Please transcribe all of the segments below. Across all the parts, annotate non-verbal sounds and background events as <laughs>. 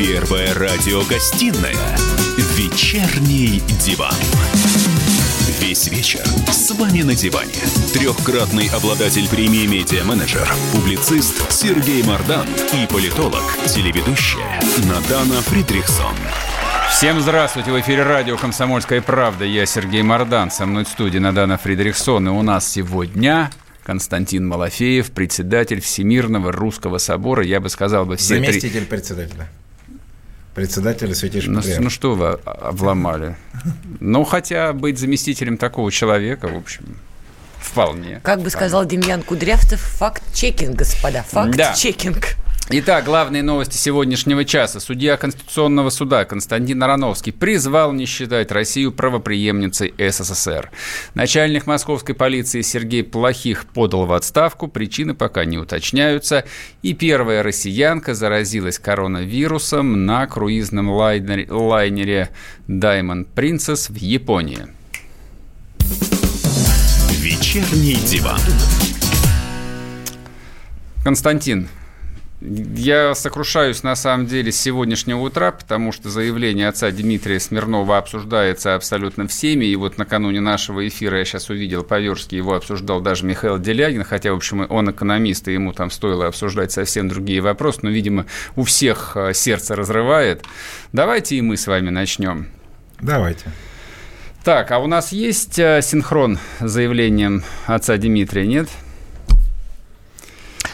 Первая радиогостинная «Вечерний диван». Весь вечер с вами на диване. Трехкратный обладатель премии «Медиа-менеджер», публицист Сергей Мардан и политолог, телеведущая Надана Фридрихсон. Всем здравствуйте! В эфире радио «Комсомольская правда». Я Сергей Мардан. Со мной в студии Надана Фридрихсон. И у нас сегодня Константин Малафеев, председатель Всемирного Русского Собора. Я бы сказал бы все Заместитель три... председателя. Председателя Святейшего ну, ну что вы обломали? Ну, хотя быть заместителем такого человека, в общем, вполне. Как бы сказал Демьян Кудрявцев, факт-чекинг, господа, факт-чекинг. Итак, главные новости сегодняшнего часа. Судья Конституционного суда Константин Ароновский призвал не считать Россию правоприемницей СССР. Начальник московской полиции Сергей Плохих подал в отставку, причины пока не уточняются. И первая россиянка заразилась коронавирусом на круизном лайнере, лайнере Diamond Princess в Японии. Вечерний диван. Константин, я сокрушаюсь на самом деле с сегодняшнего утра, потому что заявление отца Дмитрия Смирнова обсуждается абсолютно всеми. И вот накануне нашего эфира я сейчас увидел Поверский, его обсуждал даже Михаил Делягин, хотя, в общем, он экономист, и ему там стоило обсуждать совсем другие вопросы, но, видимо, у всех э, сердце разрывает. Давайте и мы с вами начнем. Давайте. Так, а у нас есть э, синхрон с заявлением отца Дмитрия, нет? Нет.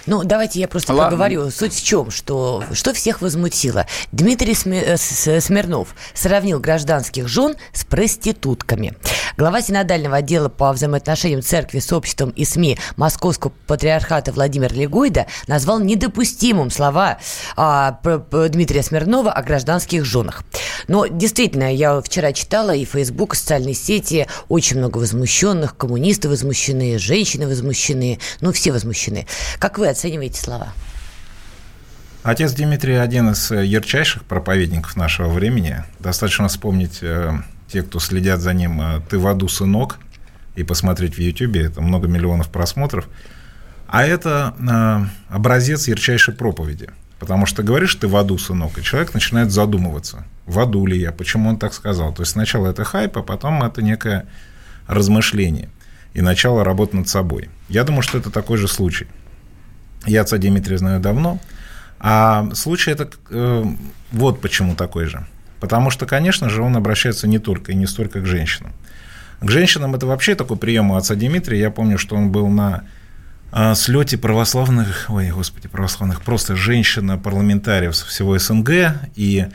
Ну, давайте я просто Ладно. поговорю. Суть в чем, что, что всех возмутило. Дмитрий э, Смирнов сравнил гражданских жен с проститутками. Глава синодального отдела по взаимоотношениям церкви с обществом и СМИ Московского патриархата Владимир Легойда назвал недопустимым слова а, Дмитрия Смирнова о гражданских женах. Но действительно, я вчера читала и Facebook, и социальные сети, очень много возмущенных, коммунисты возмущены, женщины возмущены, ну, все возмущены. Как вы оцениваете слова? Отец Дмитрий один из э, ярчайших проповедников нашего времени. Достаточно вспомнить э, те, кто следят за ним, э, «Ты в аду, сынок», и посмотреть в Ютьюбе, это много миллионов просмотров. А это образец ярчайшей проповеди. Потому что говоришь ты в аду, сынок, и человек начинает задумываться, в аду ли я, почему он так сказал. То есть сначала это хайп, а потом это некое размышление и начало работы над собой. Я думаю, что это такой же случай. Я отца Дмитрия знаю давно. А случай это э, вот почему такой же. Потому что, конечно же, он обращается не только и не столько к женщинам. К женщинам это вообще такой прием у отца Дмитрия. Я помню, что он был на э, слете православных, ой, господи, православных, просто женщин-парламентариев всего СНГ, и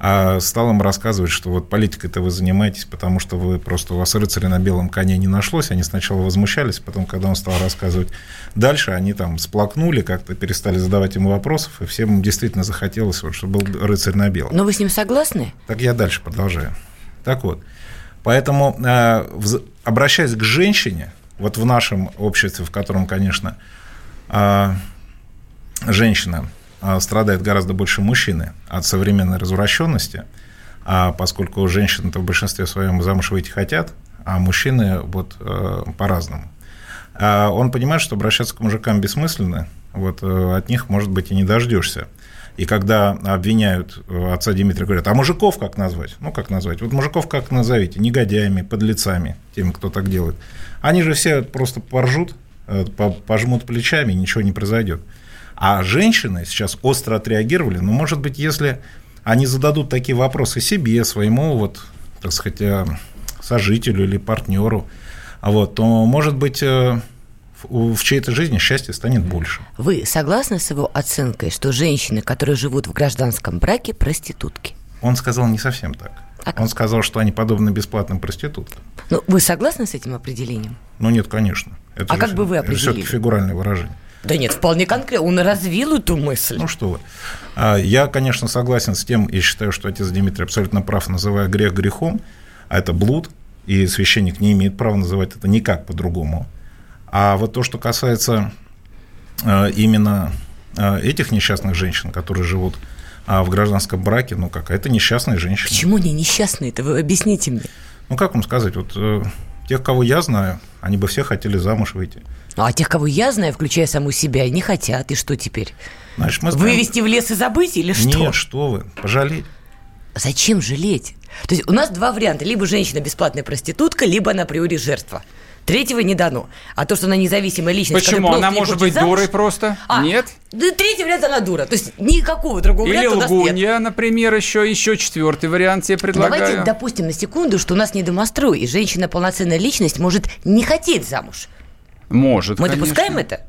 а стал им рассказывать, что вот политикой-то вы занимаетесь, потому что вы просто у вас рыцаря на белом коне не нашлось. Они сначала возмущались, потом, когда он стал рассказывать дальше, они там сплакнули, как-то перестали задавать ему вопросов, и всем действительно захотелось, вот, чтобы был рыцарь на белом. Но вы с ним согласны? Так я дальше продолжаю. Так вот, поэтому, а, обращаясь к женщине, вот в нашем обществе, в котором, конечно, а, женщина а, страдает гораздо больше мужчины от современной развращенности, а поскольку женщины-то в большинстве своем замуж выйти хотят, а мужчины вот э, по-разному. А он понимает, что обращаться к мужикам бессмысленно, вот э, от них, может быть, и не дождешься. И когда обвиняют э, отца Дмитрия, говорят, а мужиков как назвать? Ну, как назвать? Вот мужиков как назовите? Негодяями, подлецами, теми, кто так делает. Они же все просто поржут, пожмут плечами, ничего не произойдет. А женщины сейчас остро отреагировали. Но, может быть, если они зададут такие вопросы себе, своему, вот, так сказать, э, сожителю или партнеру, вот, то, может быть, э, в чьей-то жизни счастье станет больше. Вы согласны с его оценкой, что женщины, которые живут в гражданском браке, проститутки? Он сказал не совсем так. А Он сказал, что они подобны бесплатным проституткам. Ну, вы согласны с этим определением? Ну, нет, конечно. Это а же, как бы вы определили? Это все-таки фигуральное выражение. Да нет, вполне конкретно. Он развил эту мысль. Ну что вы. А, я, конечно, согласен с тем, и считаю, что отец Дмитрий абсолютно прав, называя грех грехом, а это блуд, и священник не имеет права называть это никак по-другому. А вот то, что касается а, именно а, этих несчастных женщин, которые живут в гражданском браке, ну как, это несчастные женщины. Почему они несчастные? Это вы объясните мне. Ну как вам сказать, вот э, Тех, кого я знаю, они бы все хотели замуж выйти. Ну, а тех, кого я знаю, включая саму себя, не хотят. И что теперь? Знаешь, мы знаем... Вывести в лес и забыть или что? Нет, что вы, пожалеть. Зачем жалеть? То есть у нас два варианта. Либо женщина бесплатная проститутка, либо она априори жертва. Третьего не дано. А то, что она независимая личность... Почему? Она может быть замуж... дурой просто? А, нет? Да, третий вариант она дура. То есть никакого другого Или варианта лгунья, у нас нет. например, еще, еще четвертый вариант я предлагаю. Давайте допустим на секунду, что у нас не домострой, и женщина полноценная личность может не хотеть замуж. Может, Мы конечно. допускаем это?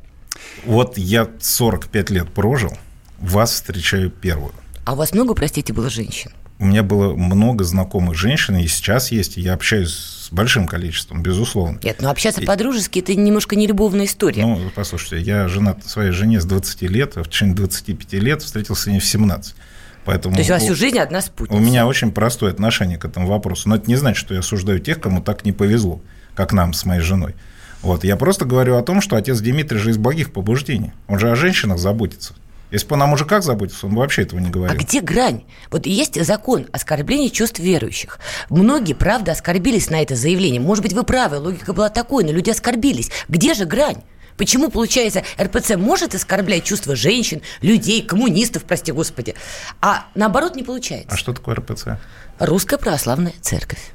Вот я 45 лет прожил, вас встречаю первую. А у вас много, простите, было женщин? У меня было много знакомых женщин, и сейчас есть, и я общаюсь с большим количеством, безусловно. Нет, ну общаться по-дружески – это немножко не любовная история. Ну, послушайте, я женат своей жене с 20 лет, а в течение 25 лет встретился с ней в 17. Поэтому То есть у вас всю жизнь одна спутница? У меня очень простое отношение к этому вопросу. Но это не значит, что я осуждаю тех, кому так не повезло, как нам с моей женой. Вот. Я просто говорю о том, что отец Дмитрий же из благих побуждений. Он же о женщинах заботится. Если бы он о мужиках заботился, он бы вообще этого не говорил. А где грань? Вот есть закон оскорбления чувств верующих. Многие, правда, оскорбились на это заявление. Может быть, вы правы, логика была такой, но люди оскорбились. Где же грань? Почему, получается, РПЦ может оскорблять чувства женщин, людей, коммунистов, прости господи, а наоборот не получается? А что такое РПЦ? Русская православная церковь.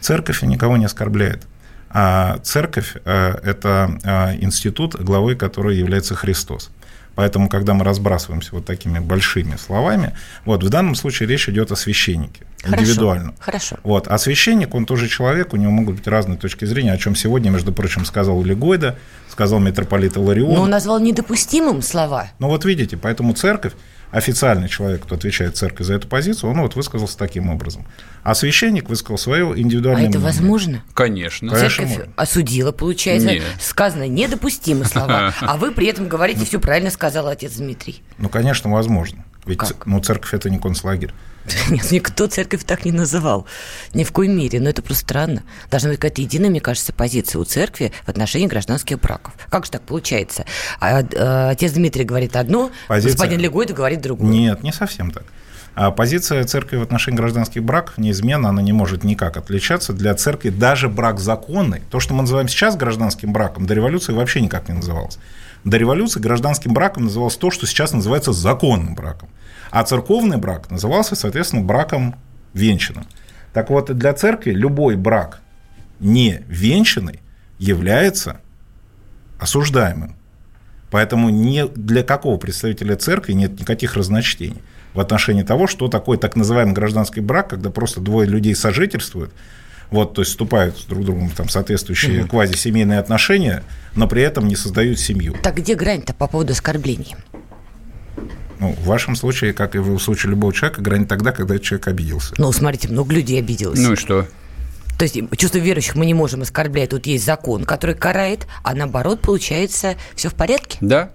Церковь никого не оскорбляет. А церковь – это институт, главой которой является Христос. Поэтому, когда мы разбрасываемся вот такими большими словами, вот в данном случае речь идет о священнике Хорошо, индивидуально. Хорошо. Вот, а священник, он тоже человек, у него могут быть разные точки зрения, о чем сегодня, между прочим, сказал Легойда, сказал митрополит Иларион. Но он назвал недопустимым слова. Ну вот видите, поэтому церковь, официальный человек, кто отвечает церкви за эту позицию, он вот высказался таким образом. А священник высказал свое индивидуальное А это мнение. возможно? Конечно. Конечно, Церковь можно. осудила, получается. Нет. Сказано недопустимые слова. <laughs> А вы при этом говорите, все правильно сказал отец Дмитрий. Ну, конечно, возможно. Ведь Как? ну, церковь – это не концлагерь. <laughs> Нет, никто церковь так не называл. Ни в коей мере. Но это просто странно. Должна быть какая-то единая, мне кажется, позиция у церкви в отношении гражданских браков. Как же так получается? А, э, отец Дмитрий говорит одно, Позиция- господин Легойда говорит другое. Нет, не совсем так. А позиция церкви в отношении гражданских браков неизменна, она не может никак отличаться. Для церкви даже брак законный, то, что мы называем сейчас гражданским браком, до революции вообще никак не называлось. До революции гражданским браком называлось то, что сейчас называется законным браком. А церковный брак назывался, соответственно, браком венчанным. Так вот, для церкви любой брак не венчанный является осуждаемым. Поэтому ни для какого представителя церкви нет никаких разночтений в отношении того, что такое так называемый гражданский брак, когда просто двое людей сожительствуют, вот, то есть вступают с друг другом в там, соответствующие квазисемейные отношения, но при этом не создают семью. Так где грань-то по поводу оскорблений? Ну, в вашем случае, как и в случае любого человека, грань тогда, когда человек обиделся. Ну, смотрите, много людей обиделось. Ну и что? То есть чувство верующих мы не можем оскорблять. Тут есть закон, который карает, а наоборот, получается, все в порядке. Да?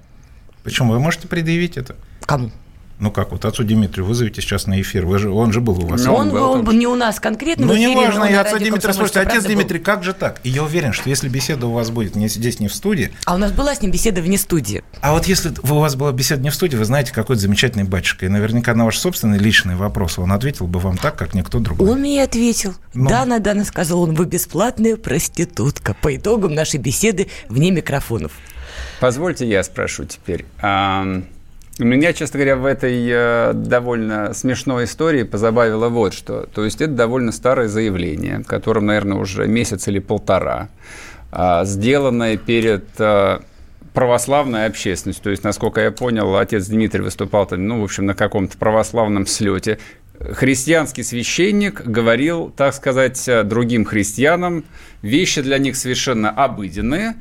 Почему? Вы можете предъявить это? Кому? Ну как, вот отцу Дмитрию вызовите сейчас на эфир, Вы же, он же был у вас. Ну, он, он был он был не у нас конкретно. Ну, не но важно, на я отца Дмитрия «Комсомольская слушайте, отец правда» был. Дмитрий, как же так? И я уверен, что если беседа у вас будет не здесь, не в студии, А у нас была с ним беседа вне студии. а вот если у вас была беседа не в студии, вы знаете, какой замечательный батюшка, и наверняка на ваш собственный личный вопрос он ответил бы вам так, как никто другой. Он мне ответил. Ну. Дана, Дана, сказал он, вы бесплатная проститутка. По итогам нашей беседы вне микрофонов. Позвольте я спрошу теперь. А, Меня, честно говоря, в этой э, довольно смешной истории позабавило вот что. То есть это довольно старое заявление, которым, наверное, уже месяц или полтора, а, сделанное перед э, православной общественностью. То есть, насколько я понял, отец Дмитрий выступал, там, ну, в общем, на каком-то православном слете. Христианский священник говорил, так сказать, э, другим христианам вещи для них совершенно обыденные,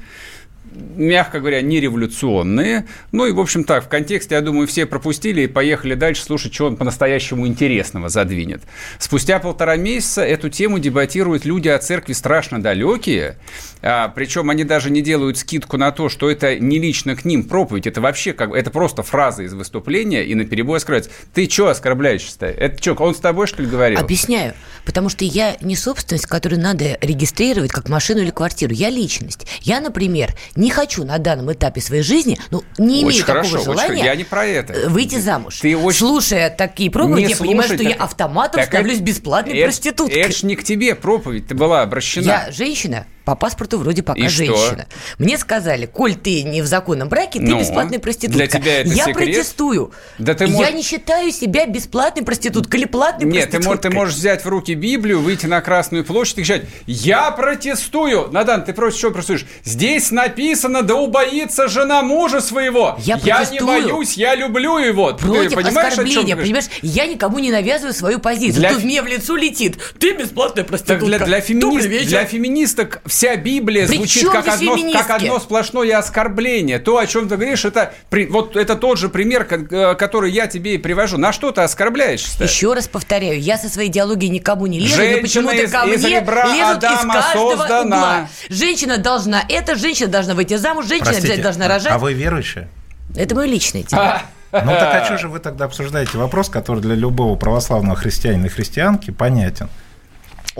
мягко говоря, не революционные. Ну и, в общем, так, в контексте, я думаю, все пропустили и поехали дальше слушать, что он по-настоящему интересного задвинет. Спустя полтора месяца эту тему дебатируют люди о церкви страшно далекие, а, причем они даже не делают скидку на то, что это не лично к ним проповедь, это вообще как это просто фраза из выступления, и на перебой оскорбляется. Ты что оскорбляешься-то? Это что, он с тобой, что ли, говорил? Объясняю. Потому что я не собственность, которую надо регистрировать как машину или квартиру. Я личность. Я, например, не хочу на данном этапе своей жизни, ну, не имею Очень такого хорошо, очень желания хорошо. Я не про это. э, выйти замуж. Ты очень- Слушая такие проповеди, Не я понимаю, слушай что я так- автоматом так становлюсь это- бесплатной это- проституткой. Это ж не к тебе проповедь ты была обращена. Я женщина, По паспорту вроде пока И что? женщина. Мне сказали, коль ты не в законном браке, ты Ну, бесплатная проститутка. для тебя это Я секрет? протестую. Да ты Я мож- не считаю себя бесплатной проституткой или платной Нет, ты, проституткой. мож- ты можешь взять в руки Библию, выйти на Красную площадь и кричать «Я протестую!» Надан, ты против чего протестуешь? Здесь написано «Да убоится жена мужа своего!» Я не протестую. боюсь, я люблю его! Против ты понимаешь, оскорбления, ты понимаешь? Я никому не навязываю свою позицию. Для- Тут мне в лицо летит. Ты бесплатная проститутка. Так для, для, вечер. для феминисток вся Библия При звучит как одно, феминистки? как одно сплошное оскорбление. То, о чем ты говоришь, это, вот, это тот же пример, э, который я тебе и привожу. На что ты оскорбляешься? Еще раз повторяю, я со своей идеологией никому не лезу, но почему-то ко из мне лезут Адама из каждого создана. угла. Женщина должна это, женщина должна выйти замуж, женщина Простите, обязательно должна рожать. а вы верующие? Это мое личное <laughs> дело. А, Ну так а что же вы тогда обсуждаете вопрос, который для любого православного христианина и христианки понятен?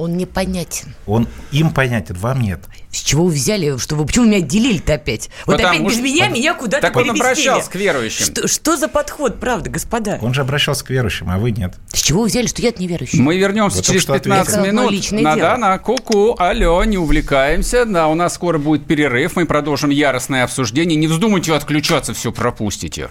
Он непонятен. Он им понятен, вам нет. С чего вы взяли, что вы, почему меня отделили-то опять? Вот Потому опять без что- меня меня куда-то Так он переместили. обращался к верующим. Что, что за подход, правда, господа? Он же обращался к верующим, а вы нет. С чего вы взяли, что я неверующий? Мы вернемся Вот через только что 15 ответил. Это минут. на, дело. да, на ку-ку, алло, не увлекаемся. Да, у нас скоро будет перерыв. Мы продолжим яростное обсуждение. Не вздумайте отключаться, все пропустите.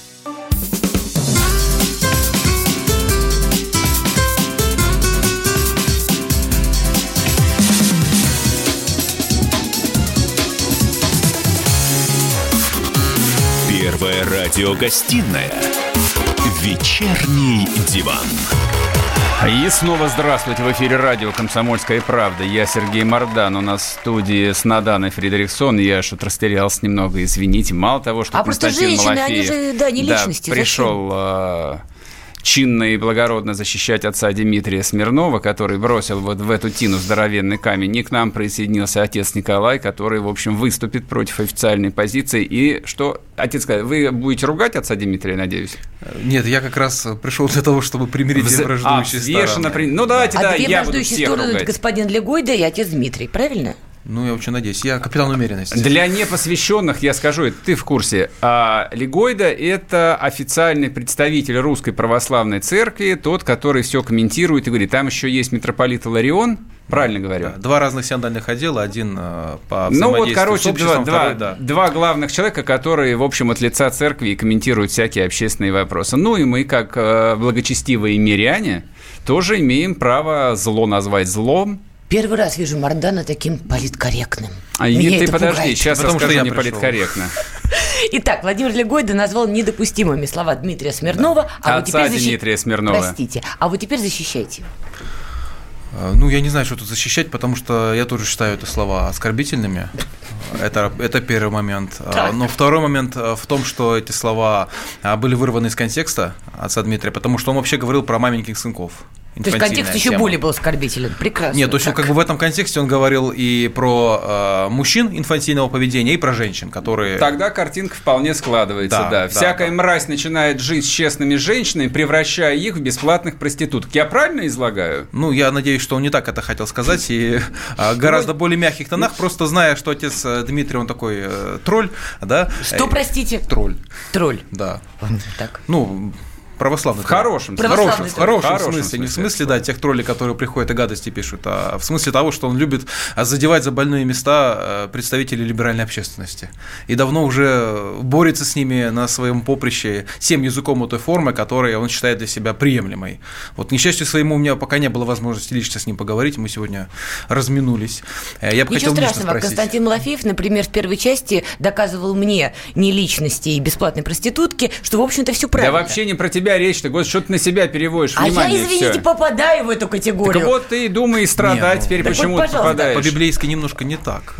Первая радиогостинная «Вечерний диван». И снова здравствуйте. В эфире радио «Комсомольская правда». Я Сергей Мордан. У нас в студии с Наданой Фредериксон. Я что-то растерялся немного, извините. Мало того, что А просто Константин женщины, они Малафеев же, да, не личности, зачем? пришел э, чинно и благородно защищать отца Дмитрия Смирнова, который бросил вот в эту тину здоровенный камень. И к нам присоединился отец Николай, который, в общем, выступит против официальной позиции. И что, отец сказал, вы будете ругать отца Дмитрия, надеюсь? Нет, я как раз пришел для того, чтобы примирить Вз- враждующие а, стороны. при- Ну, давайте, а да, две я буду всех ругать. господин Легойда и отец Дмитрий, правильно? Ну, я очень надеюсь. Я капитан умеренности. Для непосвященных я скажу, это ты в курсе. А Легойда – это официальный представитель Русской Православной Церкви, тот, который все комментирует и говорит, там еще есть митрополит Иларион, правильно говорю? Да, Два разных синодальных отдела, один э, по Ну вот, короче, два, второй, да. два главных человека, которые, в общем, от лица церкви и комментируют всякие общественные вопросы. Ну и мы, как э, благочестивые миряне, тоже имеем право зло назвать злом. Первый раз вижу Мардана таким политкорректным. А Меня ты это подожди, пугает. сейчас Потому что расскажу я не пришел. политкорректно. Итак, Владимир Легойда назвал недопустимыми слова Дмитрия Смирнова. А вот Отца теперь защи- Дмитрия Смирнова. Простите. А вот теперь защищайте. Э, Ну, я не знаю, что тут защищать, потому что я тоже считаю это слова оскорбительными. Это, это первый момент. А, Так. Но второй момент э, в том, что эти слова а, были вырваны из контекста отца Дмитрия, потому что он вообще говорил про маменьких сынков. То есть контекст еще тема. более был оскорбителен. Прекрасно. Нет, то есть как бы в этом контексте он говорил и про э, мужчин инфантильного поведения, и про женщин, которые... Тогда картинка вполне складывается, да. Да, да, Всякая да. мразь начинает жить с честными женщинами, превращая их в бесплатных проституток. Я правильно излагаю? Ну, я надеюсь, что он не так это хотел сказать, и а, гораздо более мягких тонах, просто зная, что отец э, Дмитрий, он такой э, тролль, да? Что, Э, простите? Тролль, Тролль. да. Так. Ну, православный В хорошем смысле. хорошем, в хорошем, тролль. В хорошем смысле, не в смысле да, тех троллей, которые приходят и гадости пишут, а в смысле того, что он любит а, задевать за больные места э, представителей либеральной общественности. И давно уже борется с ними на своем поприще всем языком той формы, которую он считает для себя приемлемой. Вот, к несчастью своему, у меня пока не было возможности лично с ним поговорить, мы сегодня разминулись. Э, Я бы Ничего хотел страшного. спросить. Константин Малафеев, например, в первой части доказывал мне не личности и бесплатной проститутки, что, в общем-то, все правильно. Да вообще не про тебя речь-то, Господи, что ты на себя переводишь, А я, внимание, извините, всё. попадаю в эту категорию. Так вот ты и думай и страдай Не, ну, теперь, так вот, почему ты попадаешь. По-библейски немножко не так.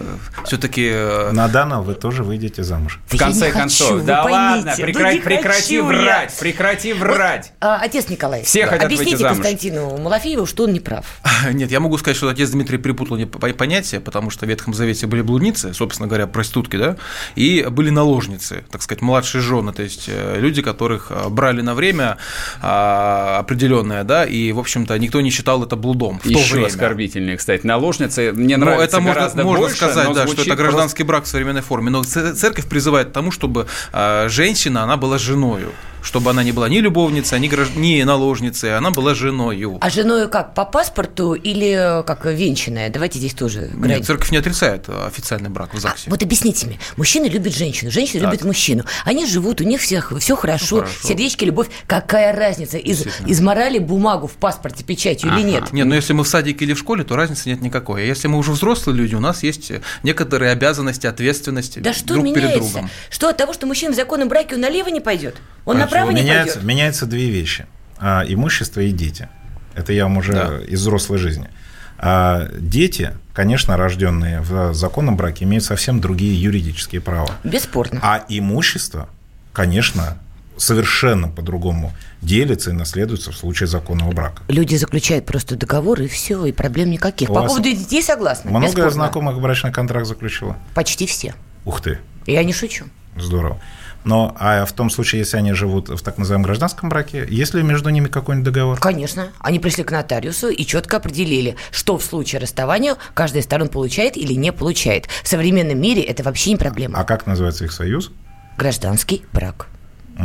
Все-таки На Дана вы тоже выйдете замуж. В Да я конце не хочу, концов, вы да ладно, прекрати, не прекрати хочу врать, я. прекрати врать. А, отец Николай, Все хотят выйти объясните замуж. Константину Малафееву, что он не прав. <laughs> Нет, я могу сказать, что отец Дмитрий по- понятия, потому что в Ветхом Завете были блудницы, собственно говоря, проститутки, да, и были наложницы, так сказать, младшие жены, то есть э, люди, которых э, брали на время, время а, определенное, да, и, в общем-то, никто не считал это блудом в Еще то время. оскорбительнее, кстати. Наложница мне Ну, нравится это можно, можно больше, сказать, но да, что это гражданский брак в современной форме. Но церковь призывает к тому, чтобы а, женщина, она была женою. Чтобы она не была ни любовницей, ни, гражд... ни наложницей, она была женою. А женою как, по паспорту или э, как венчанная? Давайте здесь тоже грань. Нет, церковь не отрицает а, официальный брак в А, ЗАГСе. вот объясните мне, мужчина любит женщину, женщина Так. любит мужчину. Они живут, у них всех все хорошо, Ну, хорошо. сердечки, любовь. Какая разница, из, из морали бумагу в паспорте печатью или Ага. нет? Нет, но если мы в садике или в школе, то разницы нет никакой. А если мы уже взрослые люди, у нас есть некоторые обязанности, ответственности Да что друг перед меняется? другом. Что от того, что мужчина в законном браке, он налево не пойдет? Он направо не меняется, пойдет? меняются две вещи. А, имущество и дети. Это я вам уже Да. из взрослой жизни. А дети, конечно, рожденные в законном браке, имеют совсем другие юридические права. Бесспорно. А имущество, конечно, совершенно по-другому делится и наследуется в случае законного брака. Люди заключают просто договор, и все, и проблем никаких. У По поводу детей согласна. Много бесспорно. знакомых брачный контракт заключило? Почти все. Ух ты, Я не шучу. здорово. Но а в том случае, если они живут в так называемом гражданском браке, есть ли между ними какой-нибудь договор? Конечно. Они пришли к нотариусу и четко определили, что в случае расставания каждая из сторон получает или не получает. В современном мире это вообще не проблема. А как называется их союз? Гражданский брак.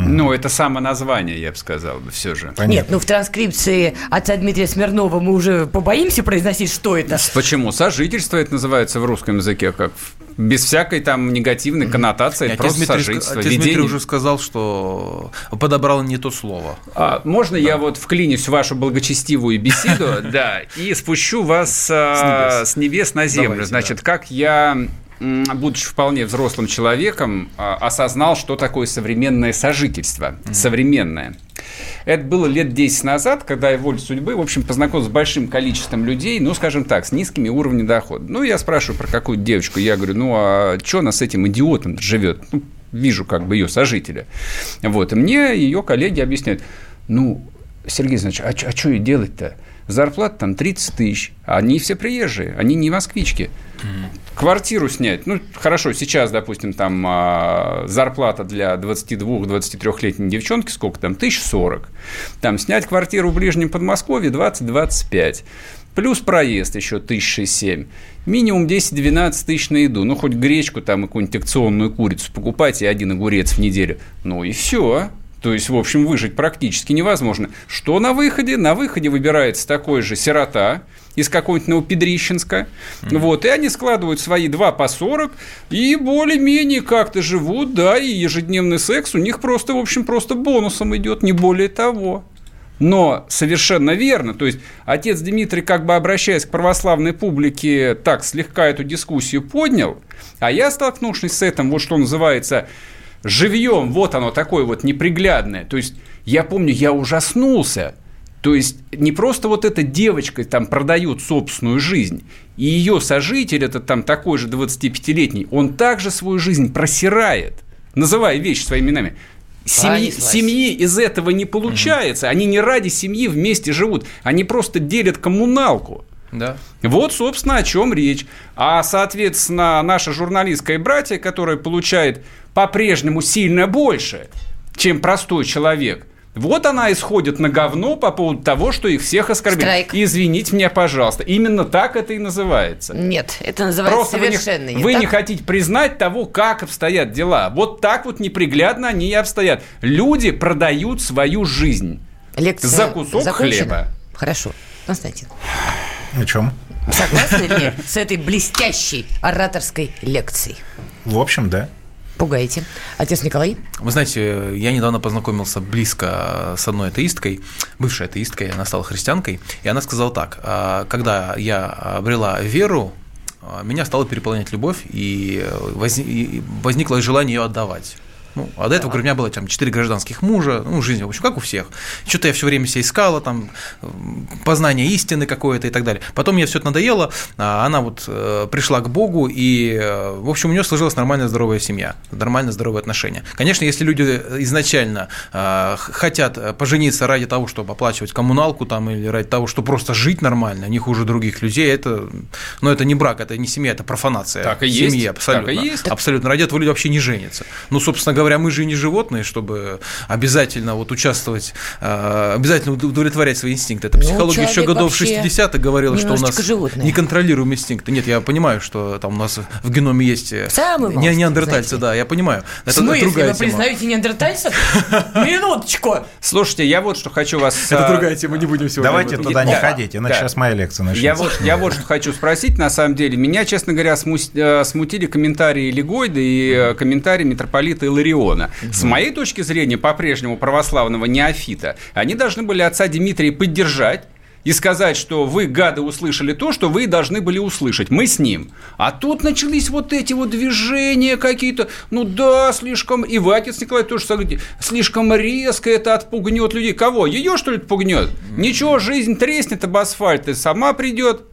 Ну, это само название, я бы сказал, все же. Понятно. Нет, ну в транскрипции отца Дмитрия Смирнова мы уже побоимся произносить, что это. Почему? Сожительство это называется в русском языке, как без всякой там негативной коннотации, Отец просто Дмитрий, сожительство. отец Дмитрий уже сказал, что подобрал не то слово. А, можно я вот вклинюсь в вашу благочестивую беседу, <laughs> да, и спущу вас а, с небес на землю. Значит, как я, будучи вполне взрослым человеком, а, осознал, что такое современное сожительство. Современное. Это было лет 10 назад, когда я волей судьбы, в общем, познакомился с большим количеством людей, ну, скажем так, с низкими уровнями дохода. Ну, я спрашиваю про какую-то девочку, я говорю, ну, а что она с этим идиотом живет? Ну, вижу как бы ее сожителя. Вот, и мне ее коллеги объясняют, ну, Сергей Иванович, а, что ей делать-то? Зарплата там 30 тысяч, а они все приезжие, они не москвички. Квартиру снять, ну, хорошо, сейчас, допустим, там а, зарплата для 22-23-летней девчонки, сколько там, 1040. Там снять квартиру в ближнем Подмосковье 20-25. Плюс проезд еще 1067. Минимум 10-12 тысяч на еду. Ну, хоть гречку там и какую-нибудь акционную курицу покупать и один огурец в неделю. Ну и все. То есть, в общем, выжить практически невозможно. Что на выходе? На выходе выбирается такой же сирота из какого-нибудь Новопедрищенска. Вот, и они складывают свои 2 по 40 и более-менее как-то живут, да, и ежедневный секс у них просто, в общем, просто бонусом идет, не более того. Но совершенно верно, то есть отец Дмитрий, как бы обращаясь к православной публике, так слегка эту дискуссию поднял, а я, столкнувшись с этим, вот что называется, живьем, вот оно такое вот неприглядное, то есть я помню, я ужаснулся, то есть не просто вот эта девочка там продает собственную жизнь, и ее сожитель, это там такой же 25-летний, он также свою жизнь просирает, называя вещи своими именами. Семьи, Понеслась. семьи из этого не получается. Они не ради семьи вместе живут. Они просто делят коммуналку. Да. Вот, собственно, о чем речь. А, соответственно, наша журналистская братья, которая получает по-прежнему сильно больше, чем простой человек, вот она исходит на говно по поводу того, что их всех оскорбили. Страйк. И извините меня, пожалуйста. Именно так это и называется. Нет, это называется Просто вы, не, совершенно не, вы так. не хотите признать того, как обстоят дела. Вот так вот неприглядно они и обстоят. Люди продают свою жизнь. Лекция за кусок закончена? хлеба. Хорошо. Константин, О чем? согласны ли с этой блестящей ораторской лекцией? В общем, да. Пугаете. Отец Николай? Вы знаете, я недавно познакомился близко с одной атеисткой, бывшей атеисткой, она стала христианкой, и она сказала так, «А, когда я обрела веру, а, меня стала переполнять любовь, и и возникло желание ее отдавать. Ну, а до этого, говорю, у меня было там четыре гражданских мужа, ну, жизнь, в общем, как у всех. Что-то я все время себя искала, там, познание истины какое-то и так далее. Потом мне все это надоело, а она вот э, пришла к Богу, и, э, в общем, у нее сложилась нормальная здоровая семья, нормальные здоровые отношения. Конечно, если люди изначально х- хотят э, пожениться ради того, чтобы оплачивать коммуналку там, или ради того, чтобы просто жить нормально, не хуже других людей, это, ну, это не брак, это не семья, это профанация Так и семьи, есть, абсолютно. так и есть. Абсолютно. Ради этого люди вообще не женятся. Ну, собственно говоря, говоря, мы же не животные, чтобы обязательно вот участвовать, э, обязательно удовлетворять свои инстинкты. Это Ну, психология еще человек годов вообще 60-х говорила, что у нас животное. неконтролируемые инстинкты. Нет, я понимаю, что там у нас в геноме есть э, Самый не, неандертальцы, знаете. да, я понимаю. Это смысле, другая вы тема. признаете неандертальцев? <laughs> Минуточку! Слушайте, я вот что хочу вас... Это а, другая тема, не будем сегодня. Давайте туда не Да. ходить, иначе сейчас моя лекция начнется. Я вот, что хочу спросить, на самом деле. Меня, честно говоря, э, смутили комментарии Легойда и э, комментарии митрополита Илариона. С моей точки зрения, по-прежнему православного неофита, они должны были отца Дмитрия поддержать, и сказать, что вы, гады, услышали то, что вы должны были услышать. Мы с ним. А тут начались вот эти вот движения какие-то. Ну да, слишком... И вы, отец Николай, тоже говорите, слишком резко это отпугнет людей. Кого? Ее, что ли, отпугнет? Ничего, жизнь треснет об асфальт и сама придет.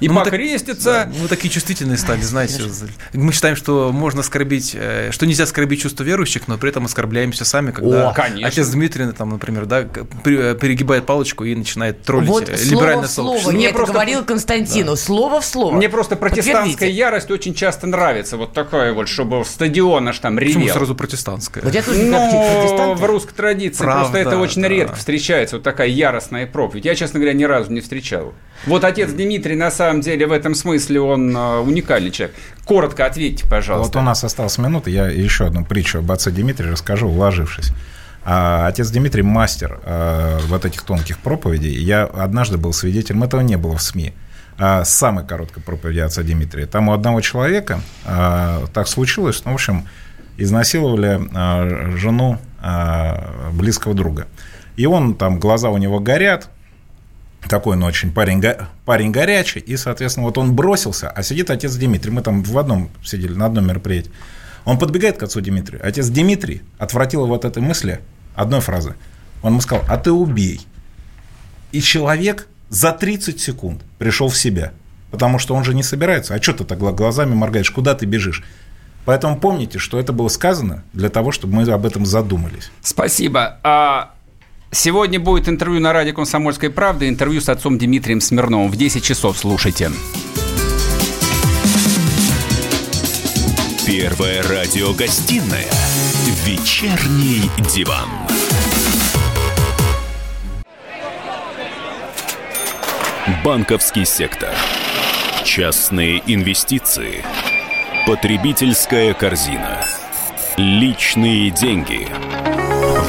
И Ну, мы так-. Да, мы такие чувствительные стали, знаете. Мы считаем, что можно оскорбить, э, что нельзя оскорбить чувства верующих, но при этом оскорбляемся сами, когда О, конечно. отец Дмитрий, там, например, да, э, перегибает палочку и начинает троллить Вот э, слово либеральное в слово. сообщество. Мне Я это просто- говорил Константину. Слово в слово. Мне просто протестантская ярость очень часто нравится. Вот такая вот, чтобы стадион аж там Почему ревел. сразу протестантская? Вот я тоже практик Ну, в русской традиции Правда, просто это очень да. редко встречается, вот такая яростная проповедь. Я, честно говоря, ни разу не встречал. Вот отец Дмитрий, на самом деле, в этом смысле он э, уникальный человек. Коротко ответьте, Вот пожалуйста. у нас осталась минута, я еще одну притчу об отце Дмитрии расскажу, уложившись. А, Отец Дмитрий мастер а, вот этих тонких проповедей. Я однажды был свидетелем, этого не было в СМИ, а, самой короткой проповеди отца Дмитрия. Там у одного человека а, так случилось, ну, в общем, изнасиловали жену близкого друга. И он там, глаза у него горят, такой, ну, очень парень, парень горячий, и, соответственно, вот он бросился, а сидит отец Дмитрий, мы там в одном сидели, на одном мероприятии. Он подбегает к отцу Дмитрию. Отец Дмитрий отвратил его от этой мысли одной фразы. Он ему сказал, а ты убей. И человек за 30 секунд пришел в себя. Потому что он же не собирается. А что ты так глазами моргаешь? Куда ты бежишь? Поэтому помните, что это было сказано для того, чтобы мы об этом задумались. Спасибо. А сегодня будет интервью на радио «Комсомольская правда», интервью с отцом Дмитрием Смирновым. В 10 часов слушайте. Первая радиогостинная «Вечерний диван». Банковский сектор. Частные инвестиции. Потребительская корзина. Личные деньги.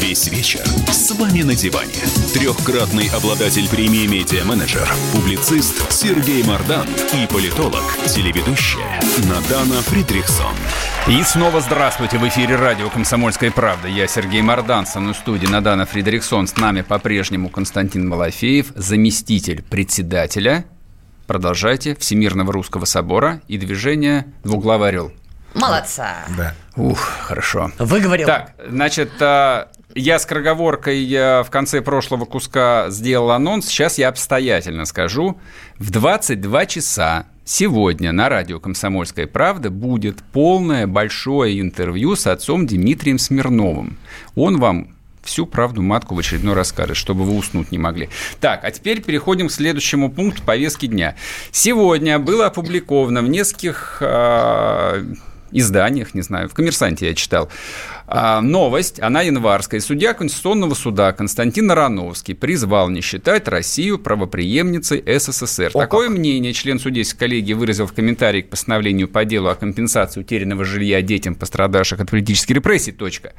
Весь вечер с вами на диване. Трехкратный обладатель премии «Медиа-менеджер», публицист Сергей Мардан и политолог, телеведущая Надана Фридрихсон. И снова здравствуйте в эфире радио «Комсомольская правда». Я Сергей Мордан, со мной в студии Надана Фредериксон. С нами по-прежнему Константин Малафеев, заместитель председателя, продолжайте, Всемирного русского собора и движения «Двуглавый орел». Молодца. Да. Ух, хорошо. Выговорил. Так, значит, а, я с кроговоркой я в конце прошлого куска сделал анонс. Сейчас я обстоятельно скажу. В 22 часа сегодня на радио «Комсомольская правда» будет полное большое интервью с отцом Дмитрием Смирновым. Он вам всю правду матку в очередной расскажет, чтобы вы уснуть не могли. Так, а теперь переходим к следующему пункту повестки дня. Сегодня было опубликовано в нескольких а, изданиях, не знаю, в «Коммерсанте» я читал, а, новость, она январская. Судья Конституционного суда Константин Ароновский призвал не считать Россию правоприемницей СССР. О, Такое как. мнение член судейской коллегии выразил в комментарии к постановлению по делу о компенсации утерянного жилья детям, пострадавших от политических репрессий. Точка.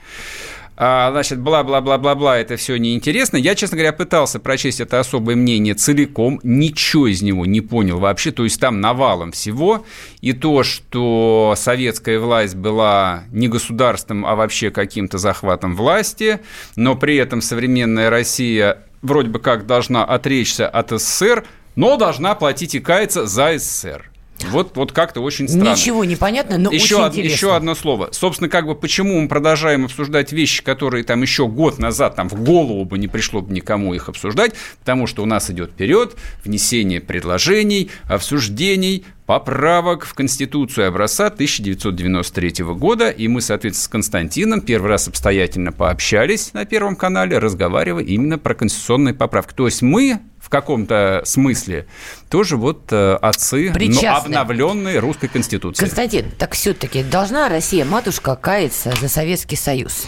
А, значит, бла-бла-бла-бла-бла, это все неинтересно. Я, честно говоря, пытался прочесть это особое мнение целиком, ничего из него не понял вообще, то есть там навалом всего, и то, что советская власть была не государством, а вообще каким-то захватом власти, но при этом современная Россия вроде бы как должна отречься от СССР, но должна платить и каяться за СССР. Вот, вот как-то очень странно. Ничего не понятно, но еще, очень од, интересно. еще одно слово. Собственно, как бы почему мы продолжаем обсуждать вещи, которые там еще год назад там в голову бы не пришло бы никому их обсуждать, потому что у нас идет вперед внесение предложений, обсуждений, поправок в Конституцию образца 1993 года, и мы, соответственно, с Константином первый раз обстоятельно пообщались на Первом канале, разговаривая именно про конституционные поправки. То есть мы в каком-то смысле тоже вот э, отцы но обновленной русской конституции. Константин, так все-таки должна Россия, матушка, каяться за Советский Союз?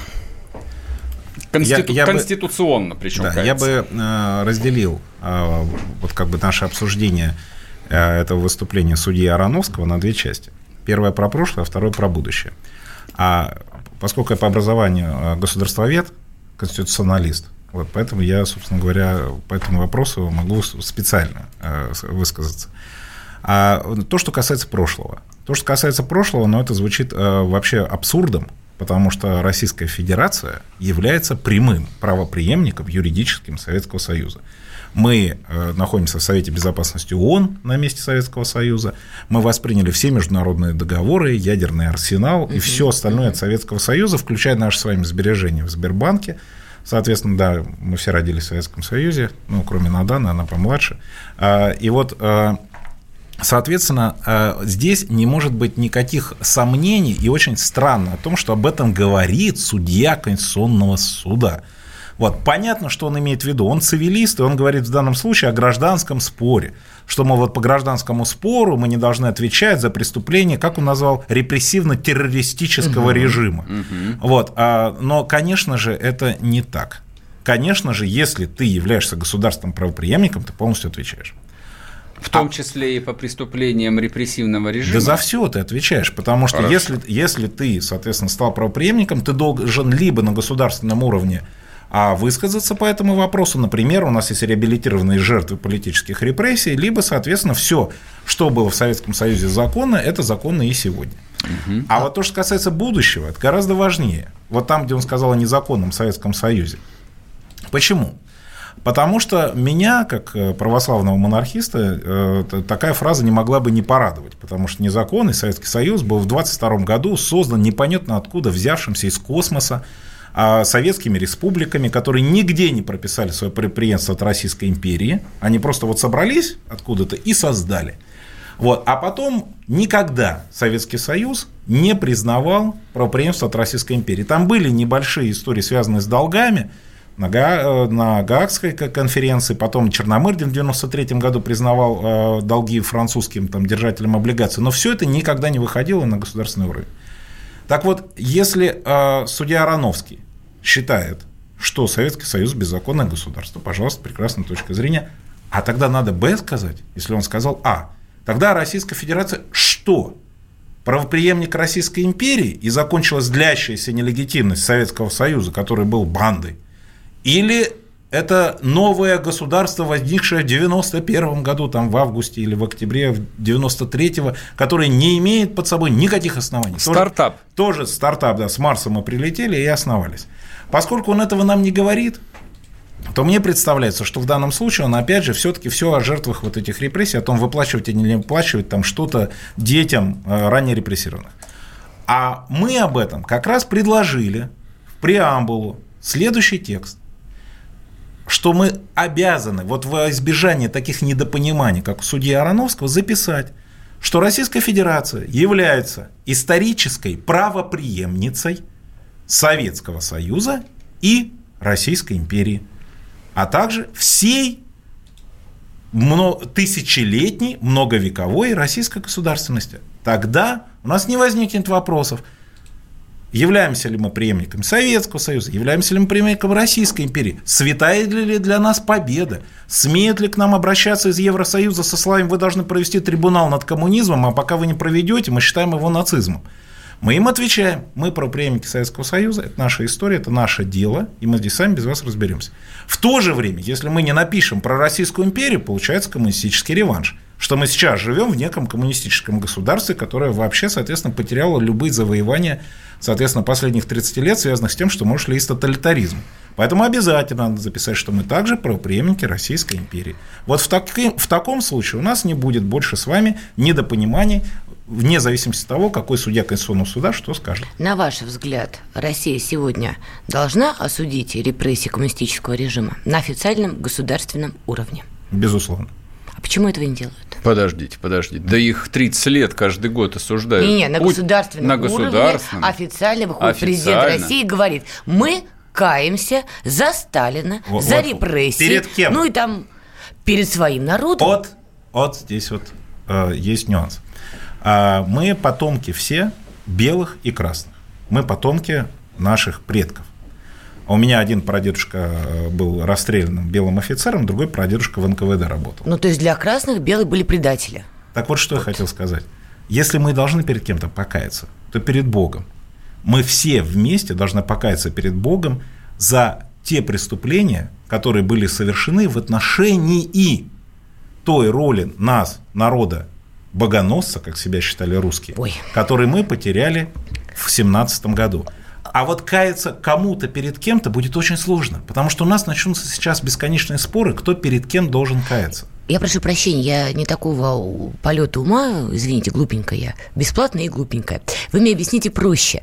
Конститу... Я, я Конституционно, бы, причем. Да, каяться. я бы э, разделил э, вот как бы наше обсуждение э, этого выступления судьи Ароновского на две части. Первое про прошлое, второе про будущее. А поскольку я по образованию государствовед, конституционалист, вот, поэтому я, собственно говоря, по этому вопросу могу специально э, высказаться. А то, что касается прошлого. То, что касается прошлого, но ну, это звучит э, вообще абсурдом, потому что Российская Федерация является прямым правоприемником юридическим Советского Союза. Мы э, находимся в Совете Безопасности ООН на месте Советского Союза. Мы восприняли все международные договоры, ядерный арсенал и все остальное от Советского Союза, включая наши с вами сбережения в Сбербанке – Соответственно, да, мы все родились в Советском Союзе, ну, кроме Наданы, она помладше. А, и вот а, Соответственно, а, здесь не может быть никаких сомнений, и очень странно о том, что об этом говорит судья Конституционного суда. Вот, понятно, что он имеет в виду. Он цивилист, и он говорит в данном случае о гражданском споре. Что, мол, вот по гражданскому спору мы не должны отвечать за преступление, как он назвал, репрессивно-террористического угу. режима. Угу. Вот, а, но, конечно же, это не так. Конечно же, если ты являешься государственным правоприемником, ты полностью отвечаешь. В том а, числе и по преступлениям репрессивного режима? Да за все ты отвечаешь, потому что если, если ты, соответственно, стал правоприемником, ты должен либо на государственном уровне а высказаться по этому вопросу, например, у нас есть реабилитированные жертвы политических репрессий, либо, соответственно, все, что было в Советском Союзе законно, это законно и сегодня. Угу. А вот то, что касается будущего, это гораздо важнее. Вот там, где он сказал о незаконном Советском Союзе. Почему? Потому что меня, как э, православного монархиста, э, такая фраза не могла бы не порадовать, потому что незаконный Советский Союз был в 22 году создан непонятно откуда, взявшимся из космоса, а, советскими республиками, которые нигде не прописали свое преемство от Российской империи. Они просто вот собрались откуда-то и создали. Вот. А потом никогда Советский Союз не признавал правопреемство от Российской империи. Там были небольшие истории, связанные с долгами, на, Га, на Гаагской конференции, потом Черномырдин в 1993 году признавал э, долги французским там, держателям облигаций, но все это никогда не выходило на государственный уровень. Так вот, если э, судья Ароновский считает, что Советский Союз беззаконное государство, пожалуйста, прекрасная точка зрения, а тогда надо Б сказать, если он сказал А. Тогда Российская Федерация что? Правоприемник Российской империи и закончилась длящаяся нелегитимность Советского Союза, который был бандой? Или это новое государство, возникшее в 91 году, там в августе или в октябре 93-го, которое не имеет под собой никаких оснований. Стартап. Тоже, тоже стартап, да, с Марса мы прилетели и основались. Поскольку он этого нам не говорит, то мне представляется, что в данном случае он, опять же, все-таки все о жертвах вот этих репрессий, о том, выплачивать или не выплачивать там что-то детям э, ранее репрессированных. А мы об этом как раз предложили в преамбулу следующий текст что мы обязаны вот в избежание таких недопониманий, как у судьи Ароновского, записать, что Российская Федерация является исторической правоприемницей Советского Союза и Российской империи, а также всей тысячелетней, многовековой российской государственности. Тогда у нас не возникнет вопросов – Являемся ли мы преемниками Советского Союза, являемся ли мы преемником Российской империи, святая ли для нас победа, смеют ли к нам обращаться из Евросоюза со словами «вы должны провести трибунал над коммунизмом, а пока вы не проведете, мы считаем его нацизмом». Мы им отвечаем, мы правопреемники Советского Союза, это наша история, это наше дело, и мы здесь сами без вас разберемся. В то же время, если мы не напишем про Российскую империю, получается коммунистический реванш. Что мы сейчас живем в неком коммунистическом государстве, которое вообще, соответственно, потеряло любые завоевания, соответственно, последних 30 лет, связанных с тем, что мы ушли из тоталитаризма. Поэтому обязательно надо записать, что мы также правоприемники Российской империи. Вот в, таки, в таком случае у нас не будет больше с вами недопониманий, вне зависимости от того, какой судья Конституционного суда что скажет. На ваш взгляд, Россия сегодня должна осудить репрессии коммунистического режима на официальном государственном уровне? Безусловно. А почему этого не делают? Подождите, подождите. Да их 30 лет каждый год осуждают. Не, не на государственном на уровне государственном. официально выходит Официально. президент России и говорит, мы каемся за Сталина, Вот, за репрессии. Перед кем? Ну и там перед своим народом. Вот, вот здесь вот э, есть нюанс. А, мы потомки все белых и красных. Мы потомки наших предков. У меня один прадедушка э, был расстрелянным белым офицером, другой прадедушка в НКВД работал. Ну, то есть для красных белые были предатели. Так вот, что я хотел сказать. Если мы должны перед кем-то покаяться, то перед Богом. Мы все вместе должны покаяться перед Богом за те преступления, которые были совершены в отношении той роли нас, народа, богоносца, как себя считали русские, Ой. который мы потеряли в семнадцатом году. А вот каяться кому-то перед кем-то будет очень сложно, потому что у нас начнутся сейчас бесконечные споры, кто перед кем должен каяться. Я прошу прощения, я не такого полета ума, извините, глупенькая я, бесплатная и глупенькая. Вы мне объясните проще.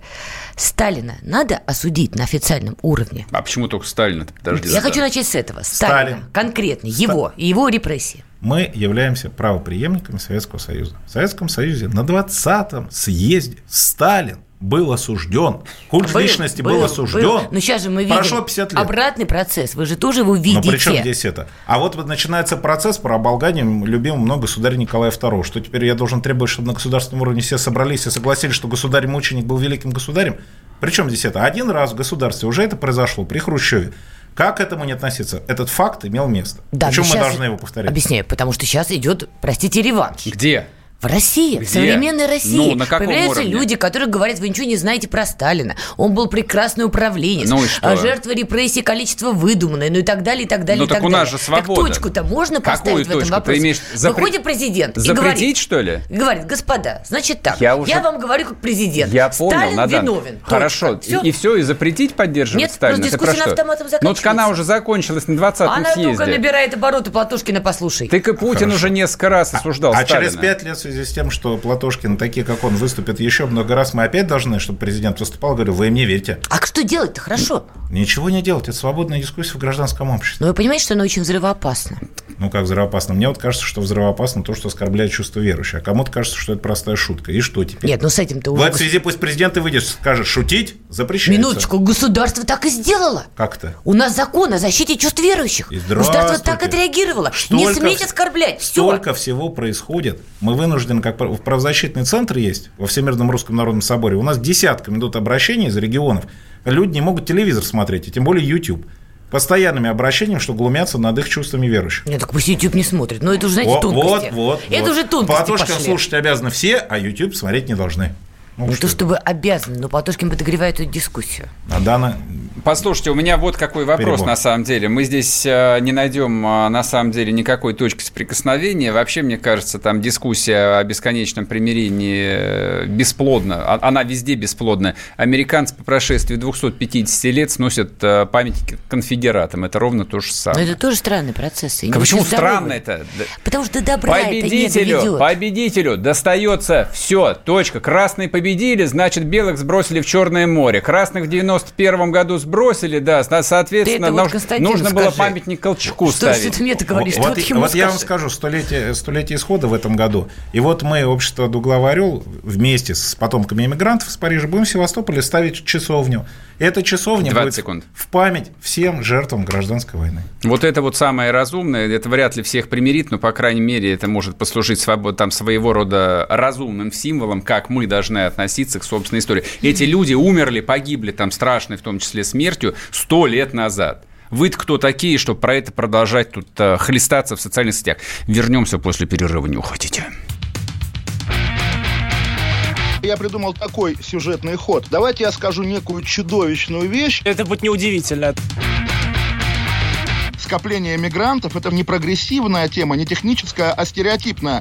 Сталина надо осудить на официальном уровне? А почему только Сталина? Подожди. Я хочу начать с этого. Сталина, Сталин. конкретно, его и его репрессии. мы являемся правоприемниками Советского Союза. В Советском Союзе на 20-м съезде Сталин был осужден. Культ Был, личности был, был, осужден. был. Но сейчас же мы видим Прошло 50 лет. обратный процесс. Вы же тоже его Но видите. при чем здесь это? А вот вот начинается процесс про оболгание любимого мной государя Николая II. Что теперь я должен требовать, чтобы на государственном уровне все собрались и согласились, что государь-мученик был великим государем? Причем здесь это? Один раз в государстве уже это произошло при Хрущеве. Как к этому не относиться? Этот факт имел место. Да, Почему но мы должны его повторять? Объясняю, потому что сейчас идет, простите, реванш. Где? В России, Где? в современной России Ну, на каком появляются уровне? люди, которые говорят, вы ничего не знаете про Сталина. Он был прекрасный управленец. Ну и? А жертва репрессий, количество выдуманное, ну и так далее, и так далее, Ну и так так у нас далее. же свобода. Так точку-то можно Какую поставить в этом точку? Ты вопросе? имеешь запре- Выходит президент и Запретить, говорит, что ли? и говорит, господа, значит так, Я я, уже- вам говорю как президент, Я понял, Сталин Надан. виновен. Хорошо. Точка. Всё. И, все, и запретить поддерживать Нет, Сталина? просто Ты про дискуссия автоматом Ну, так она заканчивается. уже закончилась на 20-м Она только съезде. набирает обороты, Платошкина послушай. Так и Путин Хорошо. уже несколько раз осуждал А Сталина. через пять лет в связи с тем, что Платошкин, такие как он, выступят еще много раз, мы опять должны, чтобы президент выступал, говорю, вы им не верьте. А что делать-то хорошо? Ничего не делать, это свободная дискуссия в гражданском обществе. Но вы понимаете, что она очень взрывоопасна. Ну, как взрывоопасно? Мне вот кажется, что взрывоопасно то, что оскорбляет чувство верующих, а кому-то кажется, что это простая шутка. И что теперь? Нет, ну с этим-то В уже... этой связи пусть президент и выйдет, скажет, шутить запрещается. Минуточку, государство так и сделало. Как то У нас закон о защите чувств верующих. Государство так отреагировало. не Столько сметь вс- оскорблять. Все. Столько всего происходит. Мы вынуждены, как прав- правозащитный центр есть во Всемирном Русском Народном Соборе, у нас десятками идут обращения из регионов. Люди не могут телевизор смотреть, и тем более YouTube. Постоянными обращениями, что глумятся над их чувствами верующих. Нет, так пусть YouTube не смотрит. Но это уже, знаете, Вот, тонкости. вот, вот. Это вот. уже тонкости Платошкина пошли. слушать обязаны все, а YouTube смотреть не должны. Ну, Не что то это? чтобы обязаны, но Платошкин подогревает эту дискуссию. А Дана Послушайте, у меня вот какой вопрос Перебор. на самом деле. Мы здесь э, не найдем э, на самом деле никакой точки соприкосновения. Вообще, мне кажется, там дискуссия о бесконечном примирении э, бесплодна. А- Она везде бесплодна. Американцы по прошествии 250 лет сносят э, памятники конфедератам. Это ровно то же Но самое. это тоже странный процесс. и А почему странно это? Потому что добра это не Победителю, доведет. победителю достается все, точка. Красные победили, значит, белых сбросили в Черное море. Красных в 91 году сбросили, да, со- соответственно, вот нуж- нужно было памятник Колчаку Что, ставить. что ты мне-то говоришь? Вот, ему вот я вам скажу, столетие, столетие исхода в этом году. И вот мы, общество Дуглавый Орел, вместе с потомками эмигрантов из Парижа будем в Севастополе ставить часовню. Эта часовня 20 будет секунд. в память всем жертвам гражданской войны. Вот это вот самое разумное, это вряд ли всех примирит, но, по крайней мере, это может послужить там, своего рода разумным символом, как мы должны относиться к собственной истории. Эти люди умерли, погибли там страшной, в том числе смертью, сто лет назад. вы кто такие, чтобы про это продолжать тут э, хлестаться в социальных сетях? Вернемся после перерыва, не уходите. Я придумал такой сюжетный ход. Давайте я скажу некую чудовищную вещь. Это будет неудивительно. скопление мигрантов – это не прогрессивная тема, не техническая, а стереотипная.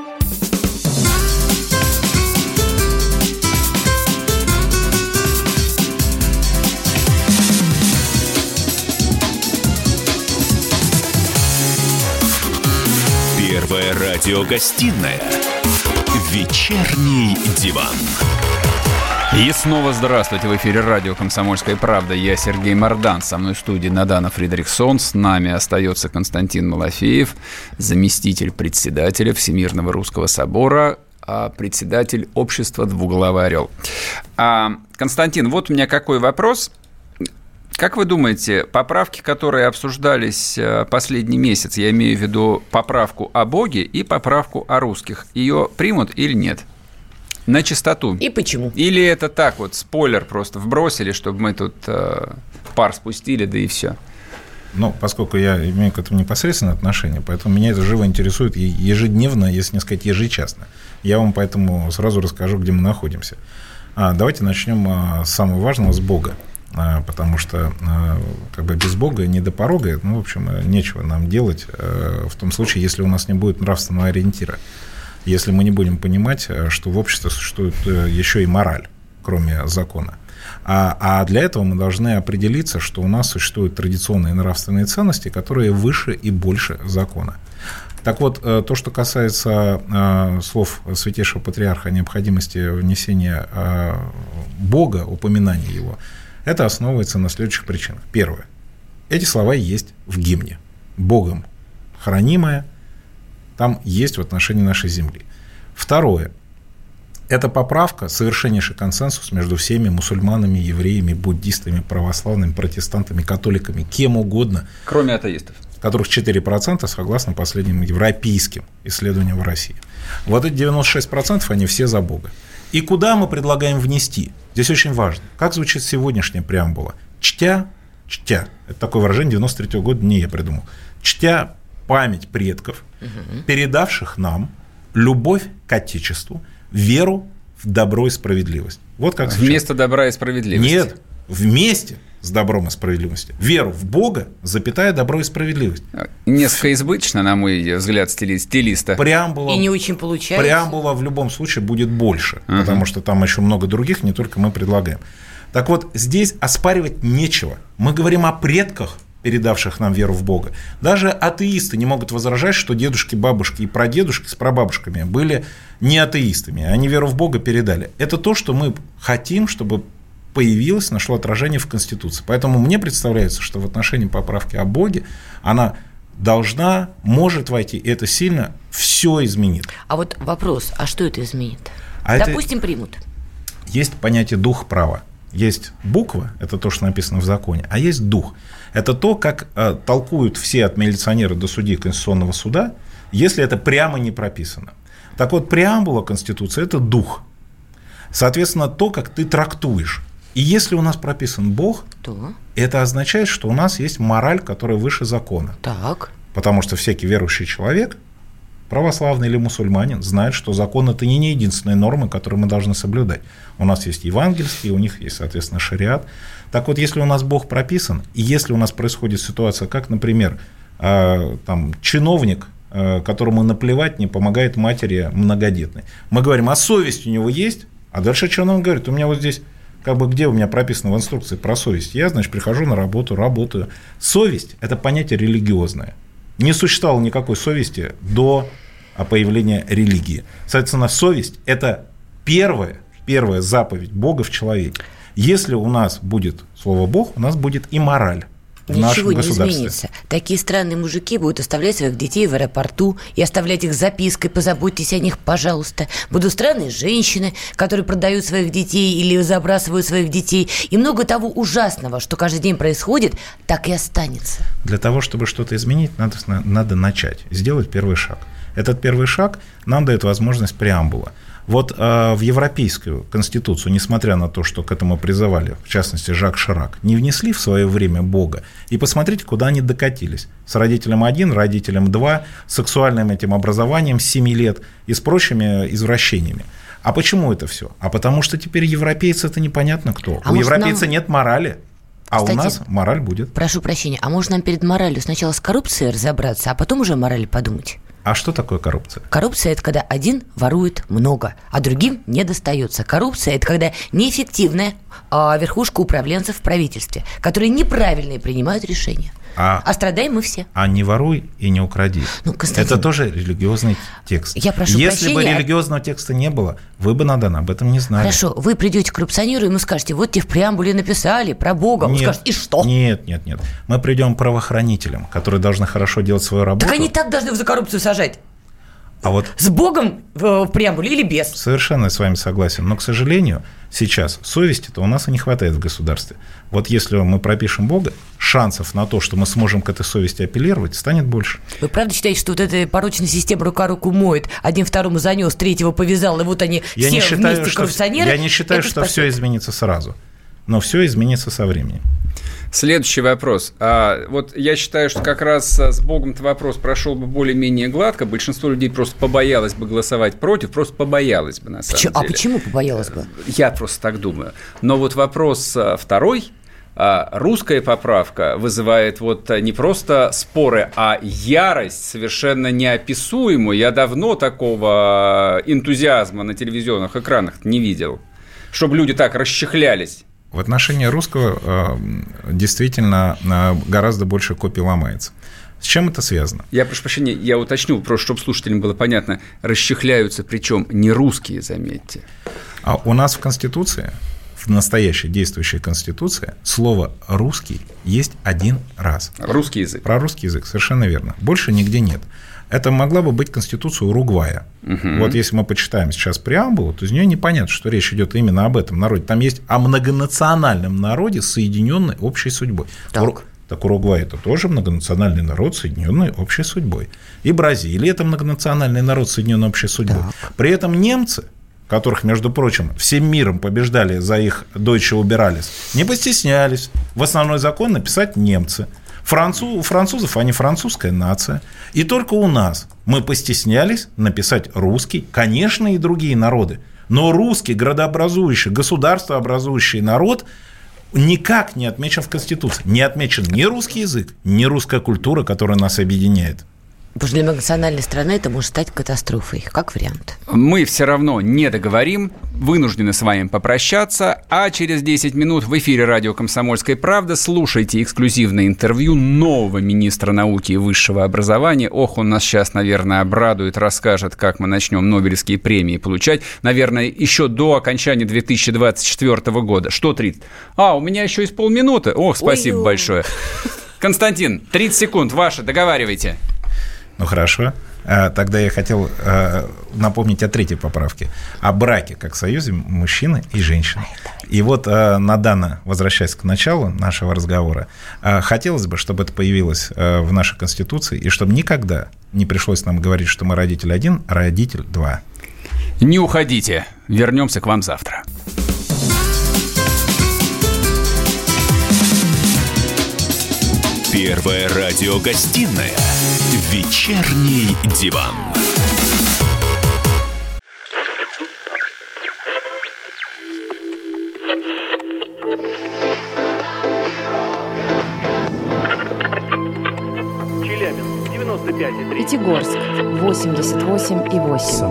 Первая радиогостинная «Вечерний диван». И снова здравствуйте. В эфире радио «Комсомольская правда». Я Сергей Мордан. Со мной в студии Надана Фридрихсон. С нами остается Константин Малафеев, заместитель председателя Всемирного Русского Собора, а председатель общества «Двуглавый орел». А, Константин, вот у меня какой вопрос. Как вы думаете, поправки, которые обсуждались э, последний месяц, я имею в виду поправку о Боге и поправку о русских, ее примут или нет? На чистоту. И почему? Или это так вот, спойлер просто вбросили, чтобы мы тут э, пар спустили, да и все. Ну, поскольку я имею к этому непосредственное отношение, поэтому меня это живо интересует ежедневно, если не сказать ежечасно. Я вам поэтому сразу расскажу, где мы находимся. А, давайте начнем а, с самого важного, с Бога. А, потому что а, как бы без Бога не до порога, ну, в общем, э, нечего нам делать э, в том случае, если у нас не будет нравственного ориентира. Если мы не будем понимать, э, что в обществе существует еще и мораль, кроме закона. А, а для этого мы должны определиться, что у нас существуют традиционные нравственные ценности, которые выше и больше закона. Так вот, то, что касается слов Святейшего Патриарха о необходимости внесения Бога, упоминания Его, это основывается на следующих причинах. Первое. Эти слова есть в гимне. Богом хранимое, там есть в отношении нашей земли. Второе. Эта поправка – совершеннейший консенсус между всеми мусульманами, евреями, буддистами, православными, протестантами, католиками, кем угодно, Кроме атеистов. которых 4% согласно последним европейским исследованиям в России. Вот эти 96% они все за Бога. И куда мы предлагаем внести? Здесь очень важно. Как звучит сегодняшняя преамбула? Чтя, чтя, это такое выражение 93 года не я придумал, чтя память предков, передавших нам любовь к Отечеству, веру в добро и справедливость. Вот как. Вместо добра и справедливости. Нет, вместе с добром и справедливостью. Веру в Бога, запятая добро и справедливость. Несколько избыточно, на мой взгляд, стили- стилиста. Преамбула, И не очень получается. преамбула в любом случае будет больше, потому что там еще много других, не только мы предлагаем. Так вот, здесь оспаривать нечего. Мы говорим о предках, передавших нам веру в Бога. Даже атеисты не могут возражать, что дедушки, бабушки и прадедушки с прабабушками были не атеистами. Они веру в Бога передали. Это то, что мы хотим, чтобы появилось, нашло отражение в Конституции. Поэтому мне представляется, что в отношении поправки о Боге она должна, может войти, и это сильно все изменит. А вот вопрос, а что это изменит? А это- Допустим, примут. Есть понятие дух права. Есть буква, это то, что написано в законе, а есть дух. Это то, как э, толкуют все от милиционера до судей Конституционного суда, если это прямо не прописано. Так вот, преамбула Конституции – это дух. Соответственно, то, как ты трактуешь. И если у нас прописан Бог, То, это означает, что у нас есть мораль, которая выше закона. так. Потому что всякий верующий человек, православный или мусульманин, знает, что закон это не единственные нормы, которые мы должны соблюдать. У нас есть евангельские, у них есть, соответственно, шариат. Так вот, если у нас Бог прописан, и если у нас происходит ситуация, как, например, э, там, чиновник, э, которому наплевать не помогает матери многодетной, мы говорим, а совесть у него есть? А дальше он говорит? У меня вот здесь как бы где у меня прописано в инструкции про совесть? Я, значит, прихожу на работу, работаю. Совесть – это понятие религиозное. Не существовало никакой совести до а, появления религии. Соответственно, совесть – это первая, первая заповедь Бога в человеке. Если у нас будет слово Бог, у нас будет и мораль в Ничего не изменится. Такие странные мужики будут оставлять своих детей в аэропорту и оставлять их запиской «Позаботьтесь о них, пожалуйста». Будут странные женщины, которые продают своих детей или забрасывают своих детей. И много того ужасного, что каждый день происходит, так и останется. Для того, чтобы что-то изменить, надо, надо начать, сделать первый шаг. Этот первый шаг нам дает возможность преамбула. Вот э, в Европейскую Конституцию, несмотря на то, что к этому призывали, в частности, Жак Ширак, не внесли в свое время Бога. И посмотрите, куда они докатились. С родителем один, родителем два, сексуальным этим образованием с 7 лет и с прочими извращениями. А почему это все? А потому что теперь европейцы это непонятно кто. А у европейца нам- нет морали. А Кстати, у нас мораль будет. Прошу прощения, а может нам перед моралью сначала с коррупцией разобраться, а потом уже о морали подумать? А что такое коррупция? Коррупция – это когда один ворует много, а другим не достается. Коррупция – это когда неэффективная а, верхушка управленцев в правительстве, которые неправильные принимают решения. А, А страдаем мы все. а не воруй и не укради. Ну, Константин, Это тоже религиозный текст. Я прошу Если бы прощения. религиозного текста не было, вы бы, Надан, об этом не знали. Хорошо, вы придете к коррупционеру, и ему скажете, вот тебе в преамбуле написали про Бога. Он Нет, скажет, и что? Нет, нет, нет. Мы придем к правоохранителям, которые должны хорошо делать свою работу. Так они так должны за коррупцию сажать. А вот С Богом в, в преамбуле или без? совершенно с вами согласен. Но, к сожалению, сейчас совести-то у нас и не хватает в государстве. Вот если мы пропишем Бога, шансов на то, что мы сможем к этой совести апеллировать, станет больше. Вы правда считаете, что вот эта порочная система рука руку моет, один второму занес, третьего повязал, и вот они Я все не считаю, вместе что, коррупционеры? я не считаю, что спасет. все изменится сразу. Но все изменится со временем. Следующий вопрос. А, вот я считаю, что как раз а, с Богом-то вопрос прошел бы более-менее гладко. Большинство людей просто побоялось бы голосовать против, просто побоялось бы на самом Почему- а деле. почему побоялась бы? Я просто так думаю. Но вот вопрос а, второй. А, Русская поправка вызывает вот а, не просто споры, а ярость совершенно неописуемую. Я давно такого а, энтузиазма на телевизионных экранах не видел, чтобы люди так расчехлялись. В отношении русского э, действительно э, гораздо больше копий ломается. С чем это связано? Я прошу прощения, я уточню, просто чтобы слушателям было понятно, расчехляются, причем не русские, заметьте. А у нас в Конституции, в настоящей действующей Конституции, слово «русский» есть один раз. Русский язык. Про русский язык, совершенно верно. Больше нигде нет. Это могла бы быть Конституция Уругвая. Вот если мы почитаем сейчас преамбулу, то из нее непонятно, что речь идет именно об этом народе. Там есть о многонациональном народе, соединенной общей судьбой. Так. Уру- Так Уругвай это тоже многонациональный народ, соединенный общей судьбой. И Бразилия это многонациональный народ, соединенный общей судьбой. При этом немцы, которых, между прочим, всем миром побеждали за их Deutsche убирались, не постеснялись в основной закон написать немцы. Францу, у французов они французская нация. И только у нас мы постеснялись написать русский, конечно, и другие народы. Но русский, градообразующий, государствообразующий народ никак не отмечен в Конституции. Не отмечен ни русский язык, ни русская культура, которая нас объединяет. Потому что для многонациональной страны это может стать катастрофой, как вариант. Мы все равно не договорим, вынуждены с вами попрощаться, а через 10 минут в эфире радио «Комсомольская правда» слушайте эксклюзивное интервью нового министра науки и высшего образования. Ох, он нас сейчас, наверное, обрадует, расскажет, как мы начнем Нобелевские премии получать, наверное, еще до окончания 2024 года. Что 30? А, у меня еще есть полминуты. Ох, спасибо Ой-ё. большое. Константин, 30 секунд, ваши, договаривайте. Ну хорошо. А, Тогда я хотел э, напомнить о третьей поправке. О браке как союзе мужчины и женщины. И вот, э, Надана, возвращаясь к началу нашего разговора, э, хотелось бы, чтобы это появилось в нашей Конституции, и чтобы никогда не пришлось нам говорить, что мы родитель один, а родитель два. Не уходите, вернемся к вам завтра. Первая радиогостинная «Вечерний диван». Челябинск, 95,3. Пятигорск 88 и 8.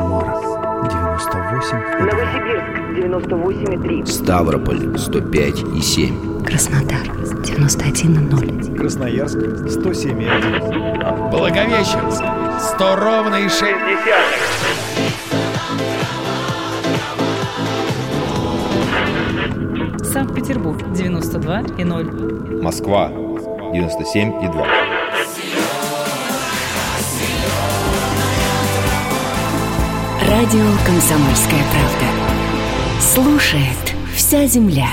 Новосибирск, 98,3. Ставрополь 105 и 7. Краснодар 91,0. Красноярск 107,1. Благовещенск. 100 ровно и 6. Санкт-Петербург 92 и 0. Москва 97 и 2. Радио «Комсомольская правда». Слушает вся земля.